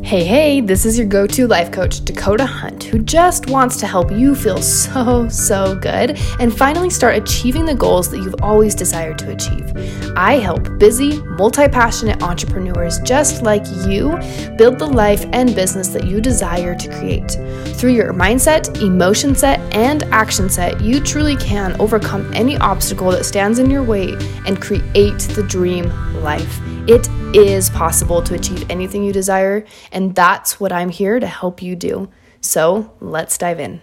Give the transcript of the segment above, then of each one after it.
Hey, hey, this is your go to life coach, Dakota Hunt, who just wants to help you feel so, so good and finally start achieving the goals that you've always desired to achieve. I help busy, multi passionate entrepreneurs just like you build the life and business that you desire to create. Through your mindset, emotion set, and action set, you truly can overcome any obstacle that stands in your way and create the dream life. It is possible to achieve anything you desire, and that's what I'm here to help you do. So let's dive in.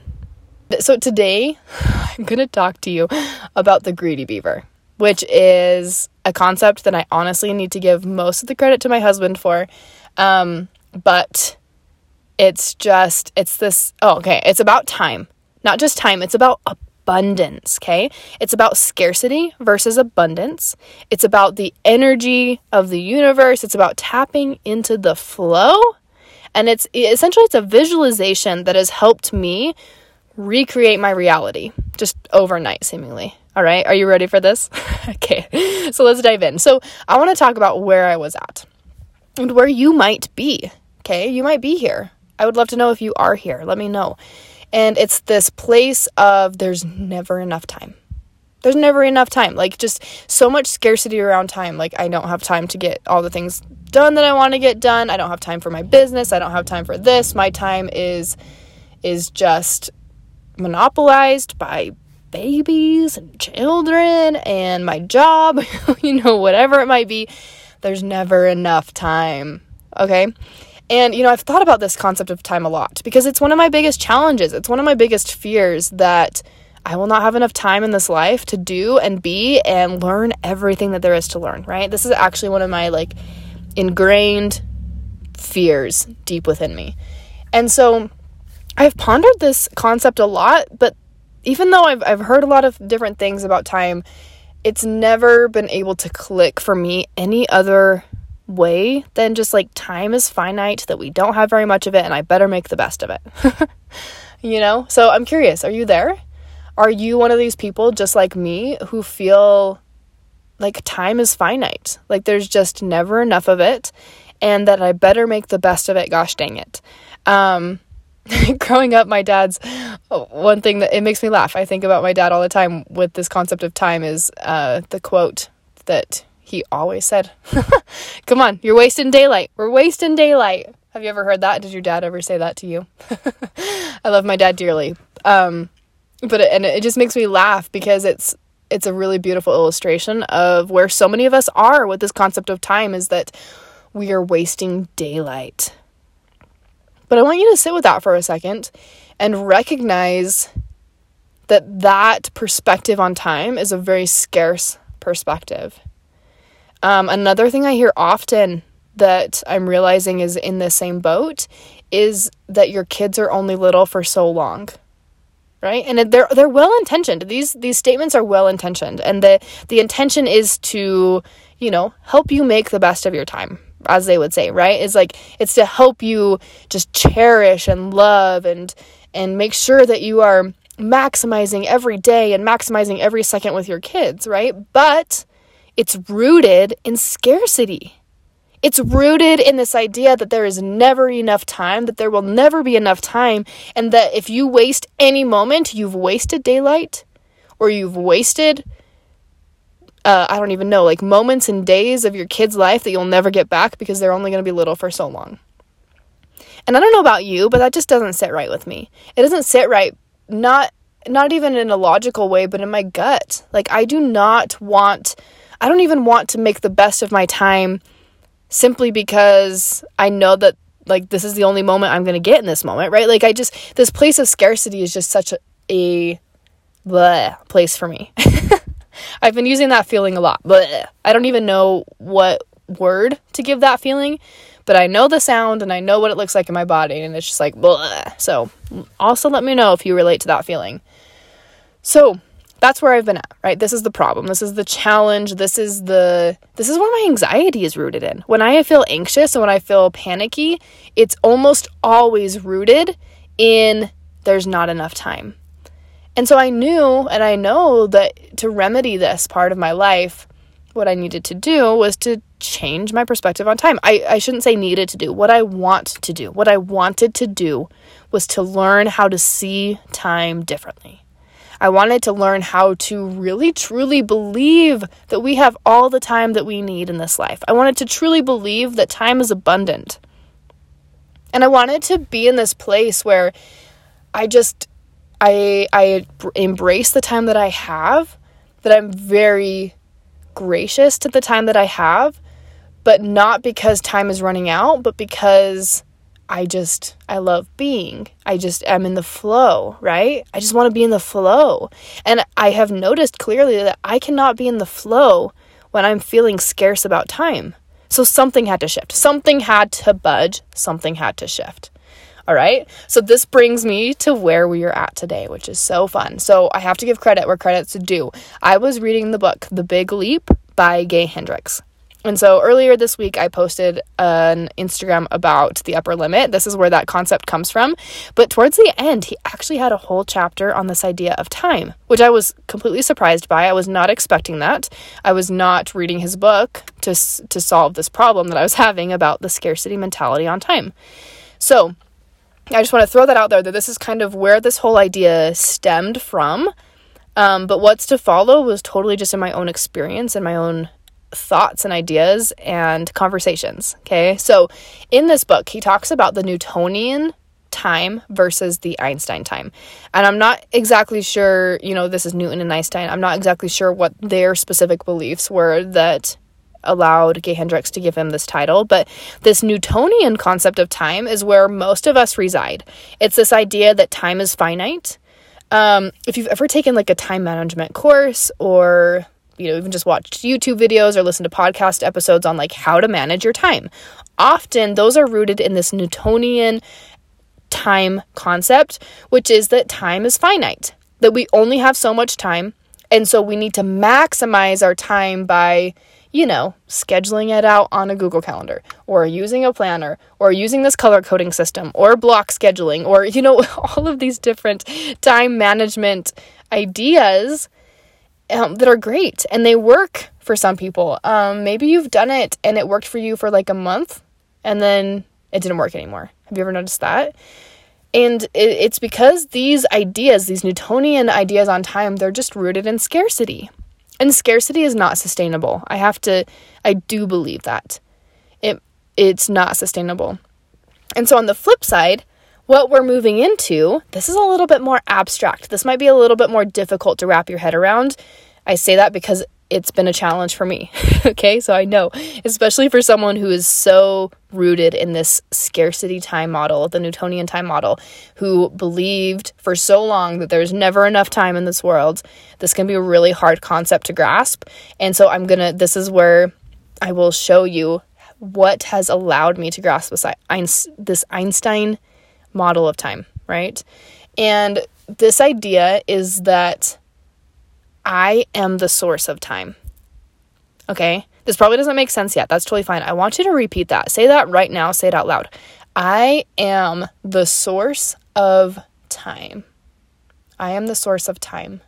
So, today I'm going to talk to you about the greedy beaver, which is a concept that I honestly need to give most of the credit to my husband for. Um, but it's just, it's this, oh, okay, it's about time. Not just time, it's about abundance, okay? It's about scarcity versus abundance. It's about the energy of the universe. It's about tapping into the flow. And it's essentially it's a visualization that has helped me recreate my reality just overnight seemingly. All right, are you ready for this? okay. So let's dive in. So, I want to talk about where I was at and where you might be. Okay? You might be here. I would love to know if you are here. Let me know. And it's this place of there's never enough time. There's never enough time. Like just so much scarcity around time. Like I don't have time to get all the things done that I want to get done. I don't have time for my business. I don't have time for this. My time is is just monopolized by babies and children and my job, you know, whatever it might be. There's never enough time. Okay? And, you know, I've thought about this concept of time a lot because it's one of my biggest challenges. It's one of my biggest fears that I will not have enough time in this life to do and be and learn everything that there is to learn, right? This is actually one of my like ingrained fears deep within me. And so I've pondered this concept a lot, but even though I've, I've heard a lot of different things about time, it's never been able to click for me any other way than just like time is finite, that we don't have very much of it, and I better make the best of it. you know? So I'm curious, are you there? Are you one of these people just like me who feel like time is finite? Like there's just never enough of it, and that I better make the best of it, gosh dang it. Um, growing up, my dad's one thing that it makes me laugh. I think about my dad all the time with this concept of time is uh, the quote that he always said, Come on, you're wasting daylight. We're wasting daylight. Have you ever heard that? Did your dad ever say that to you? I love my dad dearly. Um, but it, and it just makes me laugh because it's it's a really beautiful illustration of where so many of us are with this concept of time is that we are wasting daylight. But I want you to sit with that for a second and recognize that that perspective on time is a very scarce perspective. Um, another thing I hear often that I'm realizing is in the same boat is that your kids are only little for so long. Right? And they're they're well intentioned. These these statements are well intentioned and the the intention is to, you know, help you make the best of your time, as they would say, right? It's like it's to help you just cherish and love and and make sure that you are maximizing every day and maximizing every second with your kids, right? But it's rooted in scarcity. It's rooted in this idea that there is never enough time, that there will never be enough time, and that if you waste any moment, you've wasted daylight or you've wasted, uh, I don't even know, like moments and days of your kid's life that you'll never get back because they're only going to be little for so long. And I don't know about you, but that just doesn't sit right with me. It doesn't sit right, not not even in a logical way, but in my gut. Like I do not want I don't even want to make the best of my time simply because I know that like this is the only moment I'm going to get in this moment, right? Like I just this place of scarcity is just such a, a bleh place for me. I've been using that feeling a lot. Bleh. I don't even know what word to give that feeling, but I know the sound and I know what it looks like in my body and it's just like bleh. So, also let me know if you relate to that feeling. So, that's where I've been at, right? This is the problem. This is the challenge. This is the this is where my anxiety is rooted in. When I feel anxious and when I feel panicky, it's almost always rooted in there's not enough time. And so I knew and I know that to remedy this part of my life, what I needed to do was to change my perspective on time. I, I shouldn't say needed to do, what I want to do. What I wanted to do was to learn how to see time differently. I wanted to learn how to really truly believe that we have all the time that we need in this life. I wanted to truly believe that time is abundant. And I wanted to be in this place where I just I I embrace the time that I have, that I'm very gracious to the time that I have, but not because time is running out, but because I just, I love being. I just am in the flow, right? I just want to be in the flow. And I have noticed clearly that I cannot be in the flow when I'm feeling scarce about time. So something had to shift. Something had to budge. Something had to shift. All right. So this brings me to where we are at today, which is so fun. So I have to give credit where credit's due. I was reading the book, The Big Leap by Gay Hendricks. And so earlier this week, I posted an Instagram about the upper limit. This is where that concept comes from. But towards the end, he actually had a whole chapter on this idea of time, which I was completely surprised by. I was not expecting that. I was not reading his book to, to solve this problem that I was having about the scarcity mentality on time. So I just want to throw that out there that this is kind of where this whole idea stemmed from. Um, but what's to follow was totally just in my own experience and my own thoughts and ideas and conversations. Okay. So in this book, he talks about the Newtonian time versus the Einstein time. And I'm not exactly sure, you know, this is Newton and Einstein. I'm not exactly sure what their specific beliefs were that allowed Gay Hendricks to give him this title, but this Newtonian concept of time is where most of us reside. It's this idea that time is finite. Um, if you've ever taken like a time management course or you know, even just watched YouTube videos or listened to podcast episodes on like how to manage your time. Often those are rooted in this Newtonian time concept, which is that time is finite, that we only have so much time. And so we need to maximize our time by, you know, scheduling it out on a Google Calendar or using a planner or using this color coding system or block scheduling or, you know, all of these different time management ideas um, that are great and they work for some people. Um, maybe you've done it and it worked for you for like a month and then it didn't work anymore. Have you ever noticed that? And it, it's because these ideas, these Newtonian ideas on time, they're just rooted in scarcity. And scarcity is not sustainable. I have to, I do believe that. It, it's not sustainable. And so on the flip side, what we're moving into, this is a little bit more abstract. This might be a little bit more difficult to wrap your head around. I say that because it's been a challenge for me. okay, so I know, especially for someone who is so rooted in this scarcity time model, the Newtonian time model, who believed for so long that there's never enough time in this world. This can be a really hard concept to grasp. And so I'm gonna, this is where I will show you what has allowed me to grasp this, Einstein model of time, right? And this idea is that I am the source of time. Okay? This probably doesn't make sense yet. That's totally fine. I want you to repeat that. Say that right now. Say it out loud. I am the source of time. I am the source of time.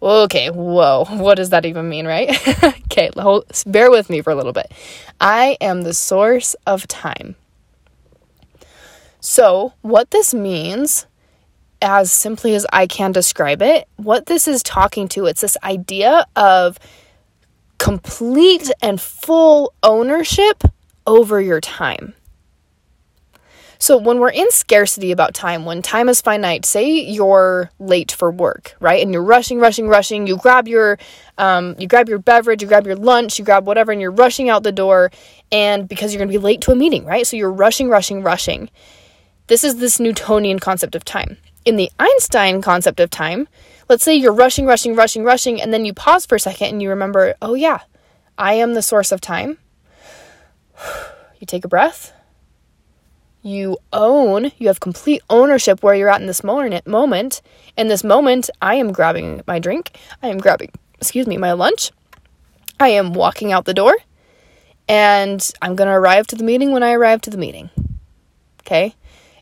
Okay, whoa. What does that even mean, right? okay, hold, bear with me for a little bit. I am the source of time. So, what this means, as simply as I can describe it, what this is talking to, it's this idea of complete and full ownership over your time. So, when we're in scarcity about time, when time is finite, say you're late for work, right? And you're rushing, rushing, rushing. You grab your, um, you grab your beverage, you grab your lunch, you grab whatever, and you're rushing out the door. And because you're going to be late to a meeting, right? So you're rushing, rushing, rushing. This is this Newtonian concept of time. In the Einstein concept of time, let's say you're rushing, rushing, rushing, rushing, and then you pause for a second and you remember, oh yeah, I am the source of time. You take a breath. You own, you have complete ownership where you're at in this moment. In this moment, I am grabbing my drink. I am grabbing, excuse me, my lunch. I am walking out the door. And I'm going to arrive to the meeting when I arrive to the meeting. Okay?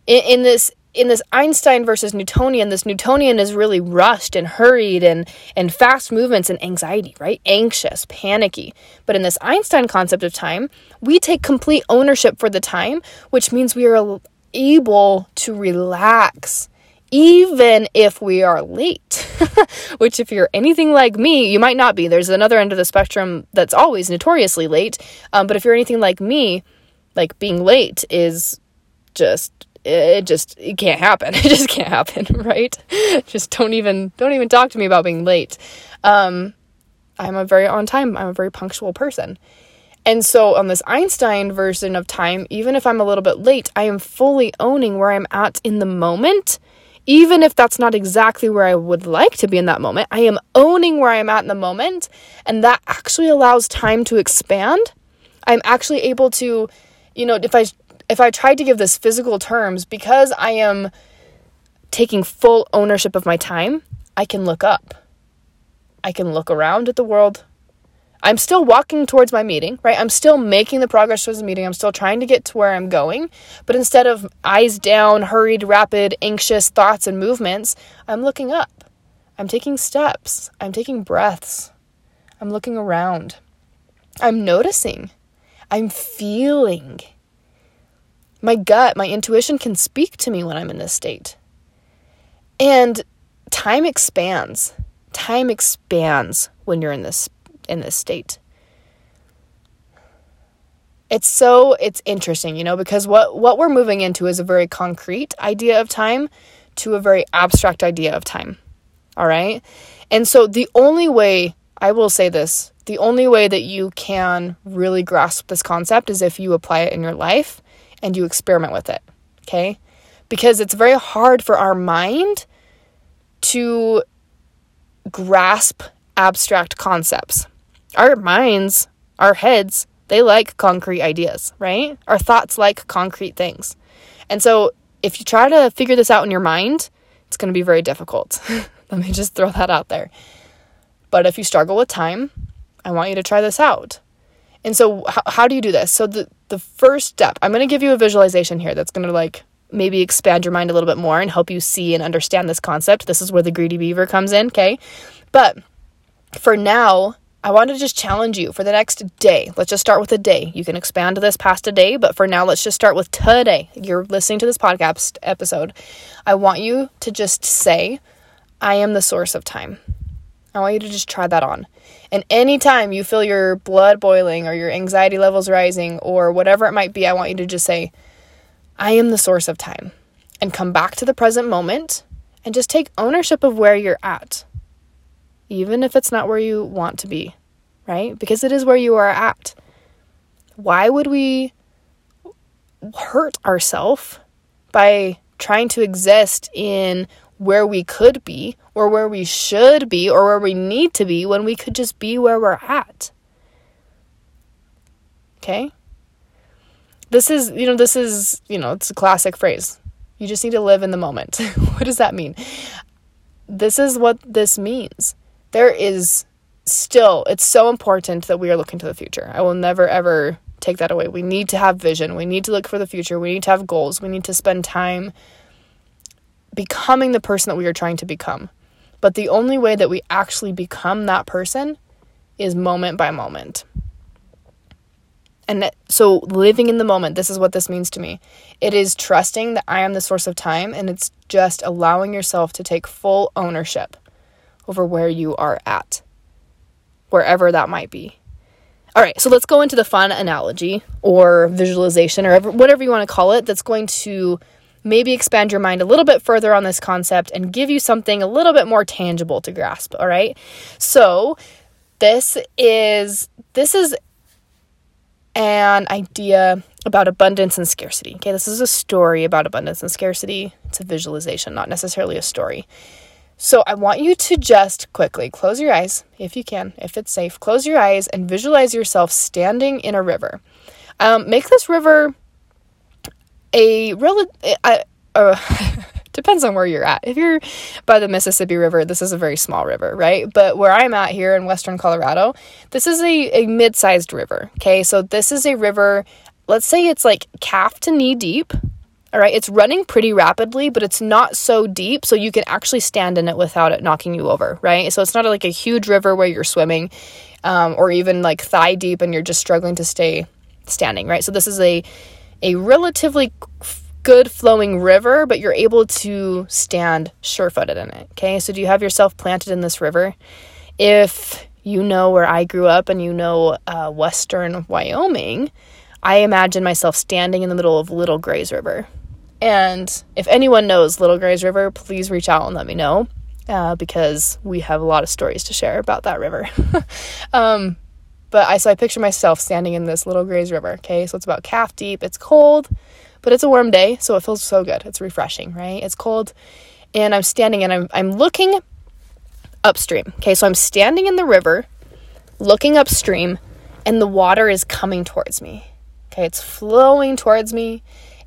In, in this in this Einstein versus Newtonian, this Newtonian is really rushed and hurried and and fast movements and anxiety, right? Anxious, panicky. But in this Einstein concept of time, we take complete ownership for the time, which means we are able to relax even if we are late. Which, if you're anything like me, you might not be. There's another end of the spectrum that's always notoriously late. Um, but if you're anything like me, like being late is just it just it can't happen. It just can't happen right? Just don't even don't even talk to me about being late. Um i'm a very on time i'm a very punctual person. And so on this einstein version of time even if i'm a little bit late i am fully owning where i'm at in the moment. Even if that's not exactly where I would like to be in that moment, I am owning where I'm at in the moment, and that actually allows time to expand. I'm actually able to, you know, if I if I tried to give this physical terms, because I am taking full ownership of my time, I can look up. I can look around at the world. I'm still walking towards my meeting, right? I'm still making the progress towards the meeting. I'm still trying to get to where I'm going. But instead of eyes down, hurried, rapid, anxious thoughts and movements, I'm looking up. I'm taking steps. I'm taking breaths. I'm looking around. I'm noticing. I'm feeling. My gut, my intuition can speak to me when I'm in this state. And time expands. Time expands when you're in this in this state. It's so it's interesting, you know, because what what we're moving into is a very concrete idea of time to a very abstract idea of time. All right? And so the only way I will say this, the only way that you can really grasp this concept is if you apply it in your life and you experiment with it. Okay? Because it's very hard for our mind to grasp abstract concepts. Our minds, our heads, they like concrete ideas, right? Our thoughts like concrete things. And so if you try to figure this out in your mind, it's going to be very difficult. Let me just throw that out there. But if you struggle with time, I want you to try this out. And so, how, how do you do this? So, the, the first step, I'm going to give you a visualization here that's going to like maybe expand your mind a little bit more and help you see and understand this concept. This is where the greedy beaver comes in, okay? But for now, I want to just challenge you for the next day. Let's just start with a day. You can expand this past a day, but for now, let's just start with today. You're listening to this podcast episode. I want you to just say, I am the source of time. I want you to just try that on. And anytime you feel your blood boiling or your anxiety levels rising or whatever it might be, I want you to just say, I am the source of time. And come back to the present moment and just take ownership of where you're at, even if it's not where you want to be, right? Because it is where you are at. Why would we hurt ourselves by trying to exist in where we could be or where we should be or where we need to be when we could just be where we're at. Okay? This is, you know, this is, you know, it's a classic phrase. You just need to live in the moment. what does that mean? This is what this means. There is still, it's so important that we are looking to the future. I will never, ever take that away. We need to have vision. We need to look for the future. We need to have goals. We need to spend time becoming the person that we are trying to become. But the only way that we actually become that person is moment by moment. And so, living in the moment, this is what this means to me. It is trusting that I am the source of time, and it's just allowing yourself to take full ownership over where you are at, wherever that might be. All right, so let's go into the fun analogy or visualization or whatever you want to call it that's going to maybe expand your mind a little bit further on this concept and give you something a little bit more tangible to grasp, all right? So, this is this is an idea about abundance and scarcity. Okay, this is a story about abundance and scarcity. It's a visualization, not necessarily a story. So, I want you to just quickly close your eyes if you can, if it's safe. Close your eyes and visualize yourself standing in a river. Um, make this river a uh, uh, depends on where you're at. If you're by the Mississippi River, this is a very small river, right? But where I'm at here in western Colorado, this is a, a mid sized river. Okay, so this is a river, let's say it's like calf to knee deep. All right, it's running pretty rapidly, but it's not so deep, so you can actually stand in it without it knocking you over, right? So it's not like a huge river where you're swimming, um, or even like thigh deep and you're just struggling to stay standing, right? So this is a a relatively good flowing river, but you're able to stand sure footed in it. Okay, so do you have yourself planted in this river? If you know where I grew up and you know uh, Western Wyoming, I imagine myself standing in the middle of Little Greys River. And if anyone knows Little Greys River, please reach out and let me know uh, because we have a lot of stories to share about that river. um, but I so I picture myself standing in this Little Greys River. Okay, so it's about calf deep. It's cold, but it's a warm day, so it feels so good. It's refreshing, right? It's cold, and I'm standing and I'm I'm looking upstream. Okay, so I'm standing in the river, looking upstream, and the water is coming towards me. Okay, it's flowing towards me.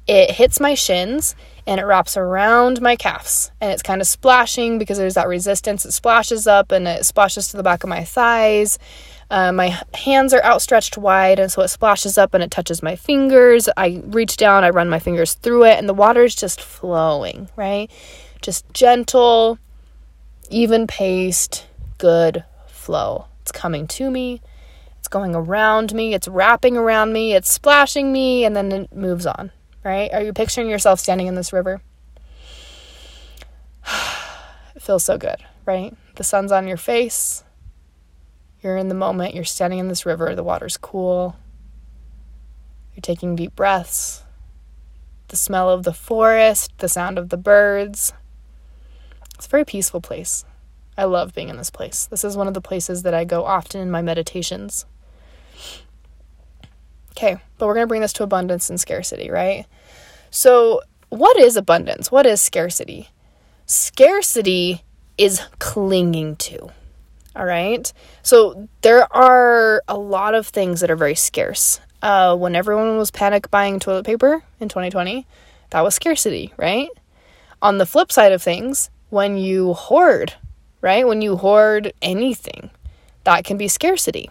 It hits my shins and it wraps around my calves and it's kind of splashing because there's that resistance. It splashes up and it splashes to the back of my thighs. Uh, my hands are outstretched wide, and so it splashes up and it touches my fingers. I reach down, I run my fingers through it, and the water is just flowing, right? Just gentle, even paced, good flow. It's coming to me, it's going around me, it's wrapping around me, it's splashing me, and then it moves on, right? Are you picturing yourself standing in this river? it feels so good, right? The sun's on your face. You're in the moment, you're standing in this river, the water's cool. You're taking deep breaths. The smell of the forest, the sound of the birds. It's a very peaceful place. I love being in this place. This is one of the places that I go often in my meditations. Okay, but we're going to bring this to abundance and scarcity, right? So, what is abundance? What is scarcity? Scarcity is clinging to. All right. So, there are a lot of things that are very scarce. Uh, when everyone was panic buying toilet paper in 2020, that was scarcity, right? On the flip side of things, when you hoard, right? When you hoard anything, that can be scarcity,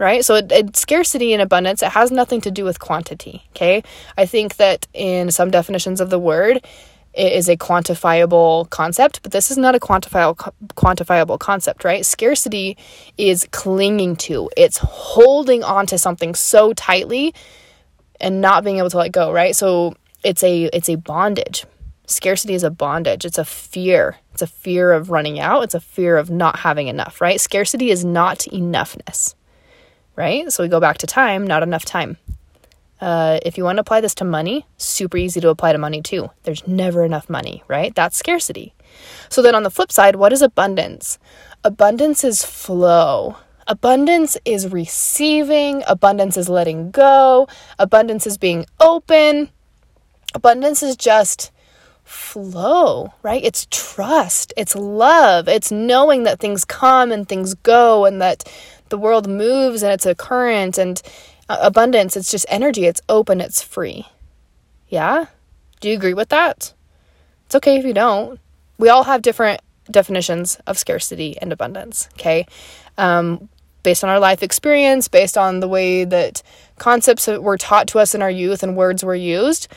right? So, it, it, scarcity and abundance, it has nothing to do with quantity, okay? I think that in some definitions of the word, it is a quantifiable concept, but this is not a quantifiable quantifiable concept, right? Scarcity is clinging to, it's holding on to something so tightly and not being able to let go, right? So it's a it's a bondage. Scarcity is a bondage. It's a fear. It's a fear of running out. It's a fear of not having enough, right? Scarcity is not enoughness, right? So we go back to time, not enough time. Uh, if you want to apply this to money, super easy to apply to money too. There's never enough money, right? That's scarcity. So then on the flip side, what is abundance? Abundance is flow. Abundance is receiving. Abundance is letting go. Abundance is being open. Abundance is just flow, right? It's trust, it's love, it's knowing that things come and things go and that the world moves and it's a current and uh, abundance, it's just energy, it's open, it's free. Yeah? Do you agree with that? It's okay if you don't. We all have different definitions of scarcity and abundance, okay? Um, based on our life experience, based on the way that concepts were taught to us in our youth and words were used,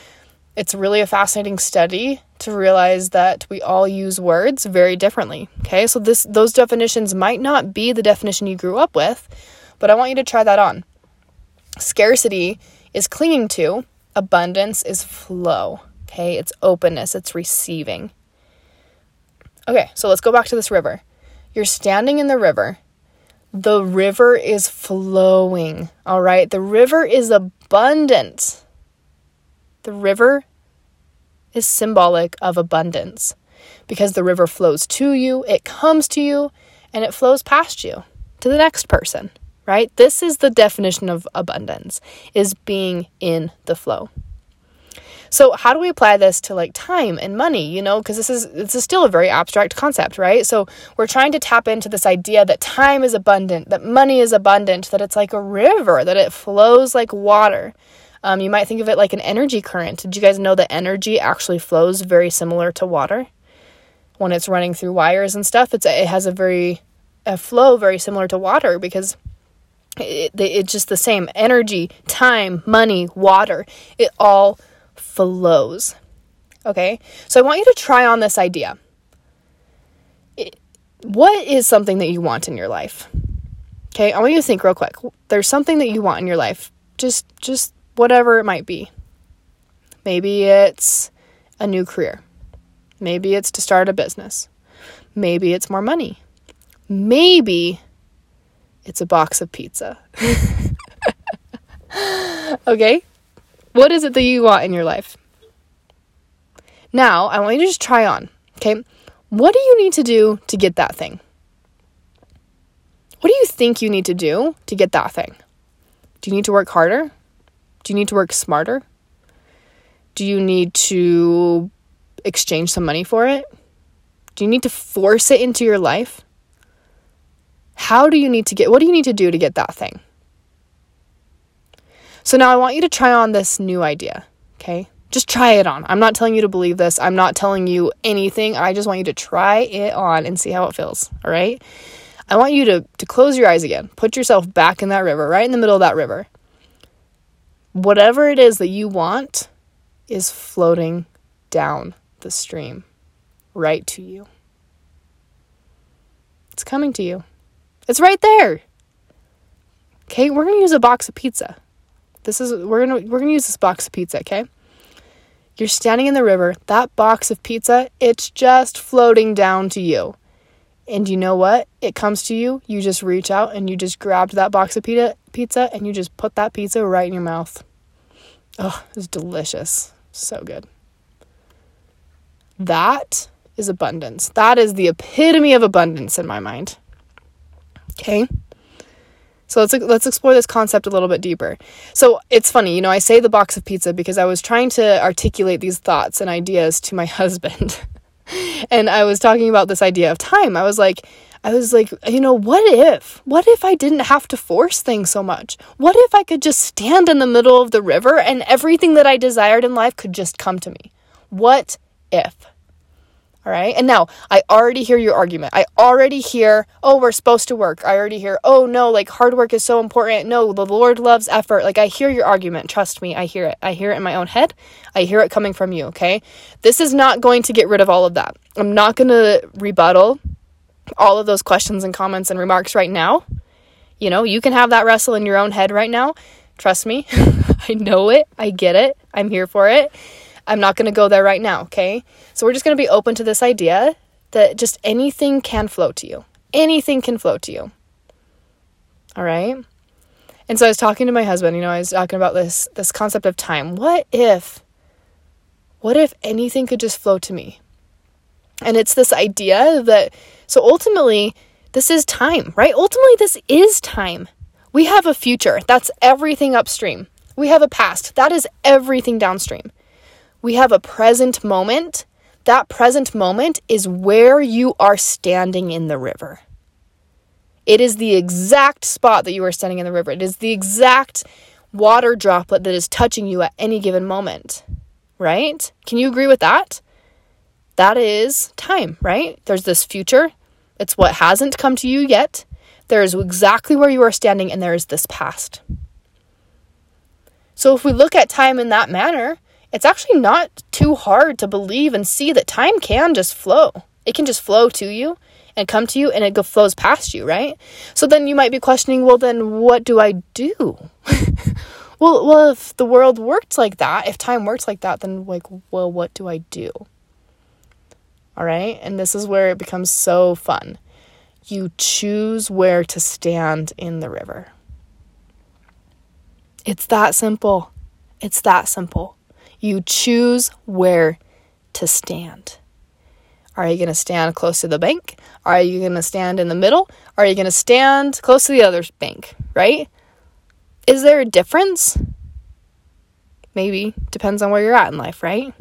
it's really a fascinating study to realize that we all use words very differently. Okay, so this those definitions might not be the definition you grew up with, but I want you to try that on. Scarcity is clinging to, abundance is flow. Okay, it's openness, it's receiving. Okay, so let's go back to this river. You're standing in the river. The river is flowing, all right? The river is abundant. The river is symbolic of abundance because the river flows to you, it comes to you, and it flows past you to the next person, right? This is the definition of abundance is being in the flow. So how do we apply this to like time and money, you know, because this is this is still a very abstract concept, right? So we're trying to tap into this idea that time is abundant, that money is abundant, that it's like a river, that it flows like water. Um, you might think of it like an energy current. Did you guys know that energy actually flows very similar to water? When it's running through wires and stuff, it's it has a very a flow very similar to water because it, it, it's just the same energy, time, money, water. It all flows. Okay? So I want you to try on this idea. It, what is something that you want in your life? Okay, I want you to think real quick. There's something that you want in your life. Just just whatever it might be. Maybe it's a new career. Maybe it's to start a business. Maybe it's more money. Maybe it's a box of pizza. okay? What is it that you want in your life? Now, I want you to just try on. Okay? What do you need to do to get that thing? What do you think you need to do to get that thing? Do you need to work harder? Do you need to work smarter? Do you need to exchange some money for it? Do you need to force it into your life? How do you need to get, what do you need to do to get that thing? So now I want you to try on this new idea, okay? Just try it on. I'm not telling you to believe this. I'm not telling you anything. I just want you to try it on and see how it feels, all right? I want you to, to close your eyes again. Put yourself back in that river, right in the middle of that river. Whatever it is that you want is floating down the stream right to you. It's coming to you. It's right there. Okay, we're to use a box of pizza. This is we're to we're to use this box of pizza, okay? You're standing in the river. That box of pizza, it's just floating down to you. And you know what? It comes to you. You just reach out and you just grabbed that box of pizza, pizza and you just put that pizza right in your mouth. Oh, it's delicious. So good. That is abundance. That is the epitome of abundance in my mind. Okay? So let's let's explore this concept a little bit deeper. So it's funny, you know, I say the box of pizza because I was trying to articulate these thoughts and ideas to my husband. and I was talking about this idea of time. I was like I was like, you know, what if? What if I didn't have to force things so much? What if I could just stand in the middle of the river and everything that I desired in life could just come to me? What if? All right. And now I already hear your argument. I already hear, oh, we're supposed to work. I already hear, oh, no, like hard work is so important. No, the Lord loves effort. Like I hear your argument. Trust me, I hear it. I hear it in my own head. I hear it coming from you. Okay. This is not going to get rid of all of that. I'm not going to rebuttal all of those questions and comments and remarks right now. You know, you can have that wrestle in your own head right now. Trust me. I know it. I get it. I'm here for it. I'm not going to go there right now, okay? So we're just going to be open to this idea that just anything can flow to you. Anything can flow to you. All right? And so I was talking to my husband, you know, I was talking about this this concept of time. What if what if anything could just flow to me? And it's this idea that so ultimately this is time, right? Ultimately this is time. We have a future. That's everything upstream. We have a past. That is everything downstream we have a present moment. That present moment is where you are standing in the river. It is the exact spot that you are standing in the river. It is the exact water droplet that is touching you at any given moment, right? Can you agree with that? That is time, right? There's this future. It's what hasn't come to you yet. There is exactly where you are standing, and there is this past. So if we look at time in that manner, it's actually not too hard to believe and see that time can just flow. It can just flow to you and come to you and it flows past you, right? So then you might be questioning, well, then what do I do? well, well, if the world worked like that, if time works like that, then like, well, what do I do? All right. And this is where it becomes so fun. You choose where to stand in the river. It's that simple. It's that simple. You choose where to stand. Are you going to stand close to the bank? Are you going to stand in the middle? Are you going to stand close to the other bank, right? Is there a difference? Maybe depends on where you're at in life, right?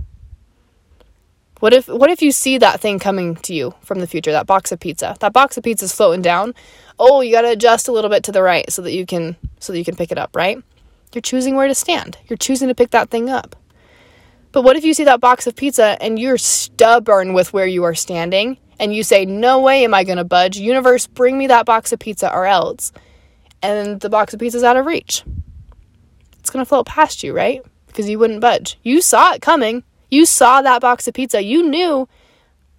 What if what if you see that thing coming to you from the future, that box of pizza? That box of pizza is floating down. Oh, you got to adjust a little bit to the right so that you can so that you can pick it up, right? You're choosing where to stand. You're choosing to pick that thing up. But what if you see that box of pizza and you're stubborn with where you are standing and you say, No way am I going to budge. Universe, bring me that box of pizza or else. And the box of pizza is out of reach. It's going to float past you, right? Because you wouldn't budge. You saw it coming. You saw that box of pizza. You knew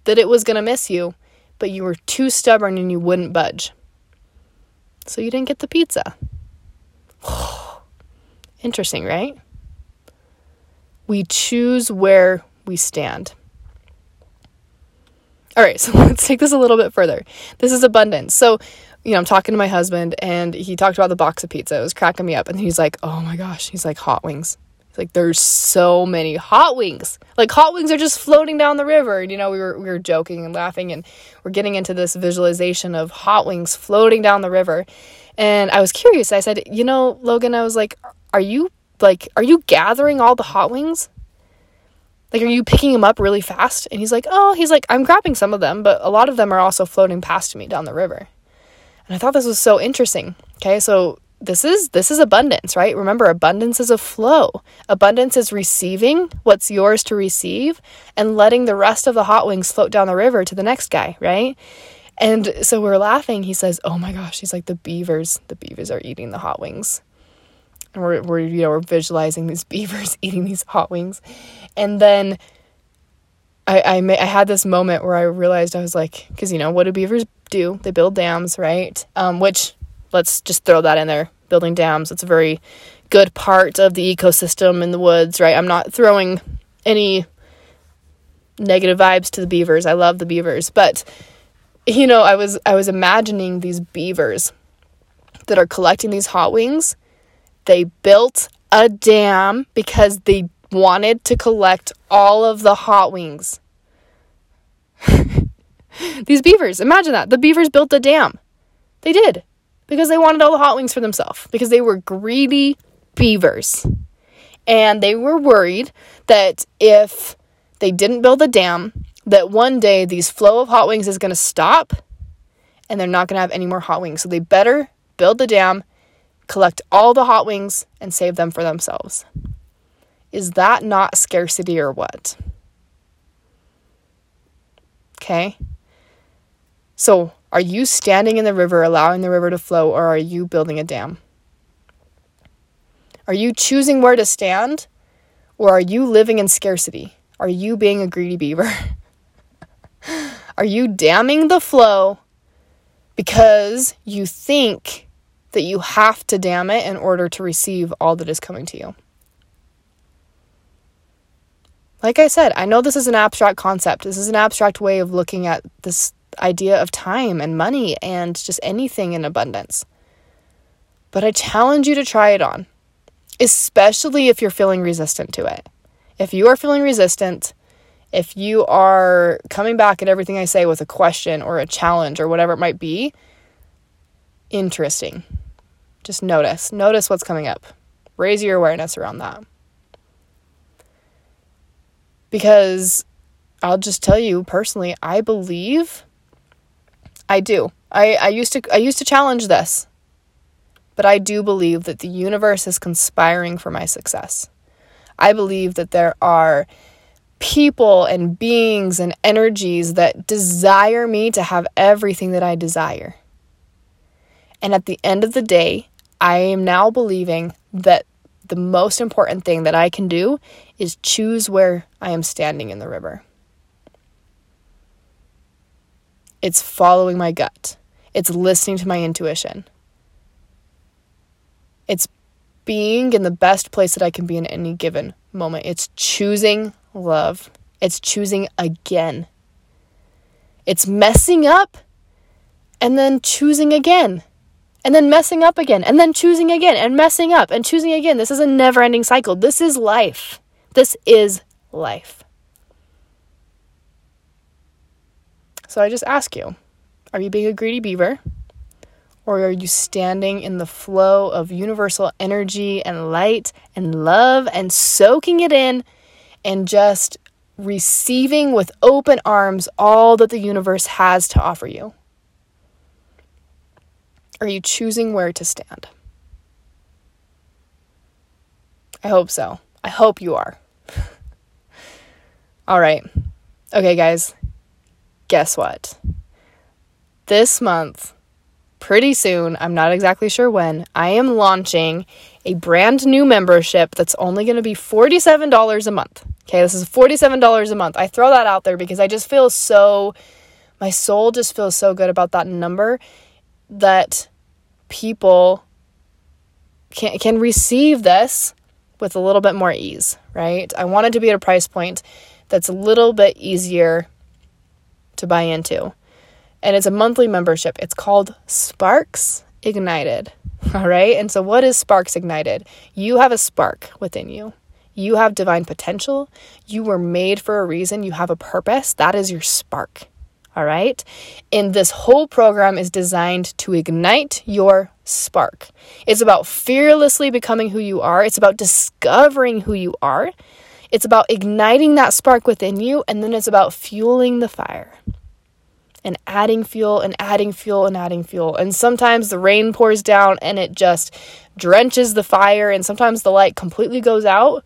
that it was going to miss you, but you were too stubborn and you wouldn't budge. So you didn't get the pizza. Interesting, right? We choose where we stand. All right, so let's take this a little bit further. This is abundance. So, you know, I'm talking to my husband and he talked about the box of pizza. It was cracking me up. And he's like, oh my gosh, he's like, hot wings. He's like, there's so many hot wings. Like, hot wings are just floating down the river. And, you know, we were, we were joking and laughing and we're getting into this visualization of hot wings floating down the river. And I was curious. I said, you know, Logan, I was like, are you like, are you gathering all the hot wings? Like, are you picking them up really fast? And he's like, oh, he's like, I'm grabbing some of them, but a lot of them are also floating past me down the river. And I thought this was so interesting. Okay, so this is this is abundance, right? Remember abundance is a flow. Abundance is receiving what's yours to receive and letting the rest of the hot wings float down the river to the next guy, right? And so we're laughing. He says, "Oh my gosh!" He's like, "The beavers, the beavers are eating the hot wings." and we're, we're you know we're visualizing these beavers eating these hot wings and then I, I, may, I had this moment where I realized I was like, because you know what do beavers do? They build dams, right? Um, which let's just throw that in there. Building dams. It's a very good part of the ecosystem in the woods, right? I'm not throwing any negative vibes to the beavers. I love the beavers, but you know, I was I was imagining these beavers that are collecting these hot wings they built a dam because they wanted to collect all of the hot wings. These beavers, imagine that. The beavers built a dam. They did because they wanted all the hot wings for themselves because they were greedy beavers. And they were worried that if they didn't build a dam, that one day these flow of hot wings is going to stop and they're not going to have any more hot wings. So they better build the dam collect all the hot wings and save them for themselves. Is that not scarcity or what? Okay. So, are you standing in the river, allowing the river to flow, or are you building a dam? Are you choosing where to stand, or are you living in scarcity? Are you being a greedy beaver? are you damming the flow because you think that you have to dam it in order to receive all that is coming to you. Like I said, I know this is an abstract concept. This is an abstract way of looking at this idea of time and money and just anything in abundance. But I challenge you to try it on, especially if you're feeling resistant to it. If you are feeling resistant, if you are coming back at everything I say with a question or a challenge or whatever it might be, interesting. Just notice. Notice what's coming up. Raise your awareness around that. Because I'll just tell you personally, I believe I do. I, I used to I used to challenge this. But I do believe that the universe is conspiring for my success. I believe that there are people and beings and energies that desire me to have everything that I desire. And at the end of the day, I am now believing that the most important thing that I can do is choose where I am standing in the river. It's following my gut. It's listening to my intuition. It's being in the best place that I can be in any given moment. It's choosing love. It's choosing again. It's messing up and then choosing again and then messing up again, and then choosing again, and messing up, and choosing again. This is a never ending cycle. This is life. This is life. So I just ask you are you being a greedy beaver? Or are you standing in the flow of universal energy and light and love and soaking it in and just receiving with open arms all that the universe has to offer you? Are you choosing where to stand? I hope so. I hope you are. All right. Okay, guys. Guess what? This month, pretty soon, I'm not exactly sure when, I am launching a brand new membership that's only going to be $47 a month. Okay, this is $47 a month. I throw that out there because I just feel so, my soul just feels so good about that number that people can, can receive this with a little bit more ease, right? I wanted to be at a price point that's a little bit easier to buy into. And it's a monthly membership. It's called Sparks Ignited. All right. And so, what is Sparks Ignited? You have a spark within you. You have divine potential. You were made for a reason. You have a purpose. That is your spark. All right. And this whole program is designed to ignite your spark. It's about fearlessly becoming who you are, it's about discovering who you are. It's about igniting that spark within you, and then it's about fueling the fire and adding fuel and adding fuel and adding fuel. And sometimes the rain pours down and it just drenches the fire, and sometimes the light completely goes out,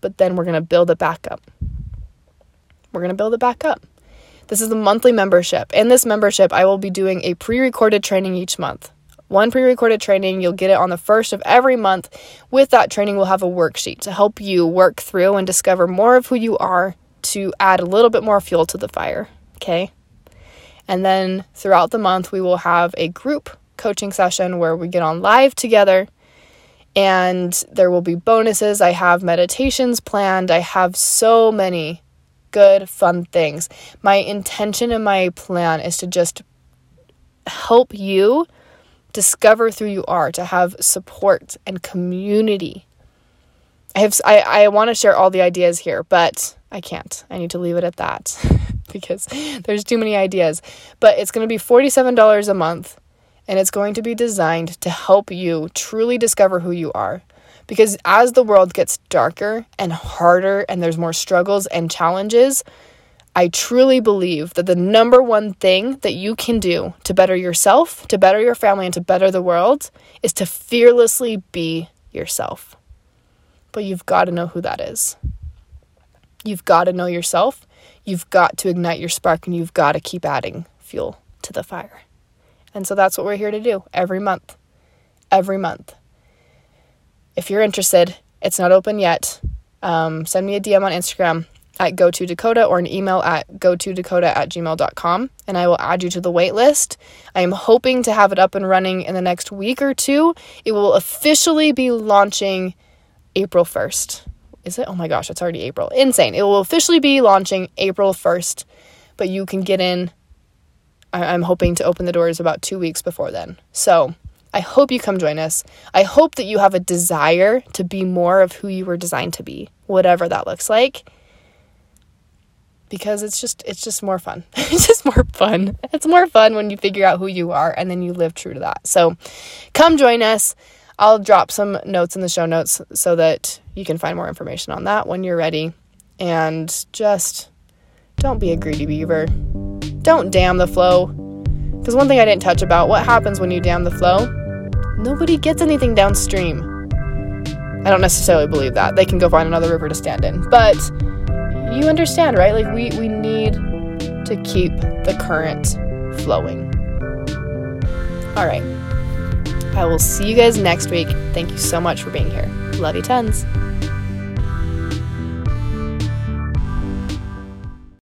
but then we're going to build it back up. We're going to build it back up. This is the monthly membership. In this membership, I will be doing a pre recorded training each month. One pre recorded training, you'll get it on the first of every month. With that training, we'll have a worksheet to help you work through and discover more of who you are to add a little bit more fuel to the fire. Okay? And then throughout the month, we will have a group coaching session where we get on live together and there will be bonuses. I have meditations planned. I have so many good, fun things. My intention and my plan is to just help you discover who you are, to have support and community. I have I, I want to share all the ideas here, but I can't. I need to leave it at that because there's too many ideas. But it's going to be $47 a month and it's going to be designed to help you truly discover who you are. Because as the world gets darker and harder and there's more struggles and challenges, I truly believe that the number one thing that you can do to better yourself, to better your family, and to better the world is to fearlessly be yourself. But you've got to know who that is. You've got to know yourself. You've got to ignite your spark and you've got to keep adding fuel to the fire. And so that's what we're here to do every month. Every month. If you're interested, it's not open yet. Um, send me a DM on Instagram at go to Dakota or an email at go to Dakota at gmail.com and I will add you to the wait list. I am hoping to have it up and running in the next week or two. It will officially be launching April 1st. Is it? Oh my gosh, it's already April. Insane. It will officially be launching April 1st, but you can get in. I'm hoping to open the doors about two weeks before then. So I hope you come join us. I hope that you have a desire to be more of who you were designed to be, whatever that looks like. Because it's just it's just more fun. it's just more fun. It's more fun when you figure out who you are and then you live true to that. So come join us. I'll drop some notes in the show notes so that you can find more information on that when you're ready. And just don't be a greedy beaver. Don't dam the flow. Because one thing I didn't touch about what happens when you dam the flow? nobody gets anything downstream. I don't necessarily believe that. They can go find another river to stand in. But you understand, right? Like we we need to keep the current flowing. All right. I will see you guys next week. Thank you so much for being here. Love you tons.